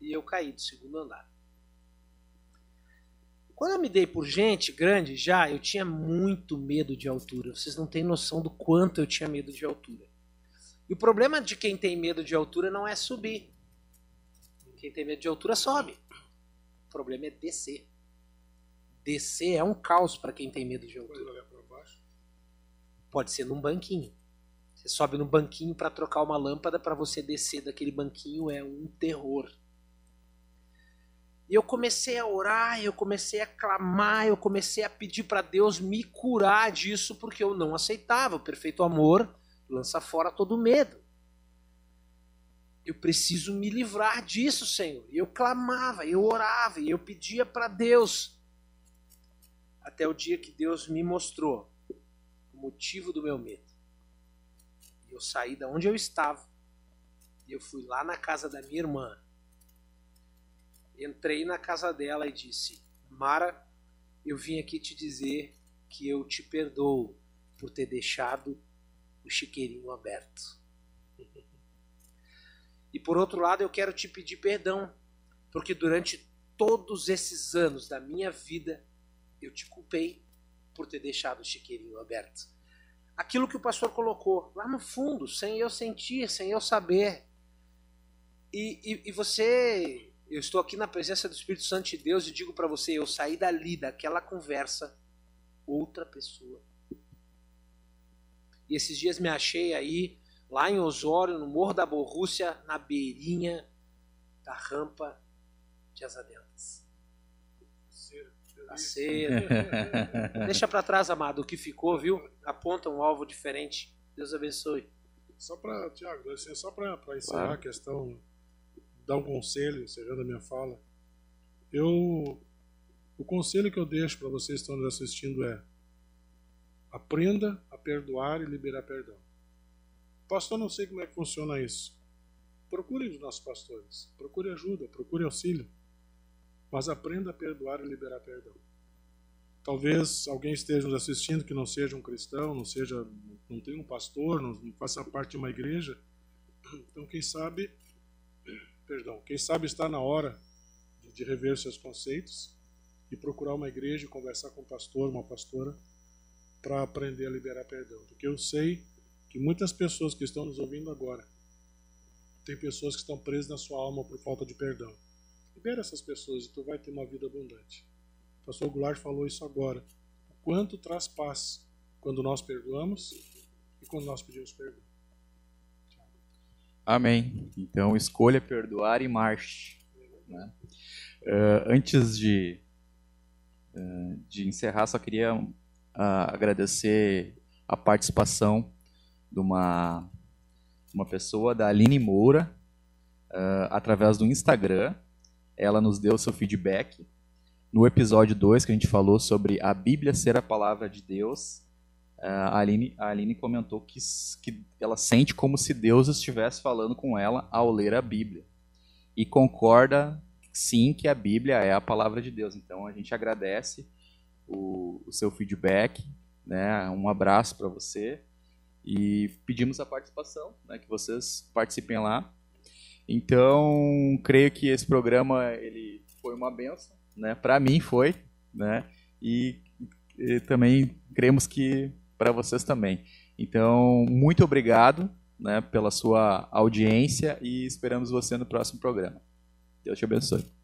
e eu caí do segundo andar. Quando eu me dei por gente grande já, eu tinha muito medo de altura. Vocês não têm noção do quanto eu tinha medo de altura. E o problema de quem tem medo de altura não é subir. Quem tem medo de altura sobe. O problema é descer. Descer é um caos para quem tem medo de altura. Pode ser num banquinho. Você sobe no banquinho para trocar uma lâmpada, para você descer daquele banquinho é um terror. E eu comecei a orar, eu comecei a clamar, eu comecei a pedir para Deus me curar disso, porque eu não aceitava. O perfeito amor lança fora todo medo. Eu preciso me livrar disso, Senhor. E eu clamava, eu orava, eu pedia para Deus. Até o dia que Deus me mostrou o motivo do meu medo. E eu saí da onde eu estava. E eu fui lá na casa da minha irmã entrei na casa dela e disse: Mara, eu vim aqui te dizer que eu te perdoo por ter deixado o chiqueirinho aberto. E por outro lado, eu quero te pedir perdão, porque durante todos esses anos da minha vida eu te culpei por ter deixado o chiqueirinho aberto. Aquilo que o pastor colocou lá no fundo, sem eu sentir, sem eu saber. E, e, e você eu estou aqui na presença do Espírito Santo de Deus e digo para você, eu saí dali, daquela conversa, outra pessoa. E esses dias me achei aí, lá em Osório, no Morro da Borrússia, na beirinha da rampa de Asadentas. Cedo. [LAUGHS] Deixa para trás, amado, o que ficou, viu? Aponta um alvo diferente. Deus abençoe. Só para, Tiago, só para encerrar claro. a questão dar um conselho, encerrando a minha fala. Eu, o conselho que eu deixo para vocês que estão nos assistindo é: aprenda a perdoar e liberar perdão. Pastor, não sei como é que funciona isso. Procure os nossos pastores, procure ajuda, procure auxílio, mas aprenda a perdoar e liberar perdão. Talvez alguém esteja nos assistindo que não seja um cristão, não seja, não tenha um pastor, não faça parte de uma igreja. Então, quem sabe perdão, quem sabe está na hora de, de rever seus conceitos e procurar uma igreja conversar com um pastor, uma pastora, para aprender a liberar perdão. Porque eu sei que muitas pessoas que estão nos ouvindo agora, tem pessoas que estão presas na sua alma por falta de perdão. Libera essas pessoas e tu vai ter uma vida abundante. O pastor Goulart falou isso agora. O quanto traz paz quando nós perdoamos e quando nós pedimos perdão. Amém. Então, escolha perdoar e marche. Né? Uh, antes de, uh, de encerrar, só queria uh, agradecer a participação de uma, uma pessoa, da Aline Moura, através do Instagram. Ela nos deu seu feedback. No episódio 2, que a gente falou sobre a Bíblia ser a palavra de Deus, a Aline, a Aline comentou que, que ela sente como se Deus estivesse falando com ela ao ler a Bíblia. E concorda, sim, que a Bíblia é a palavra de Deus. Então a gente agradece o, o seu feedback, né? um abraço para você e pedimos a participação, né? que vocês participem lá. Então, creio que esse programa ele foi uma benção, né? Para mim foi, né? E, e também cremos que para vocês também. Então, muito obrigado né, pela sua audiência e esperamos você no próximo programa. Deus te abençoe.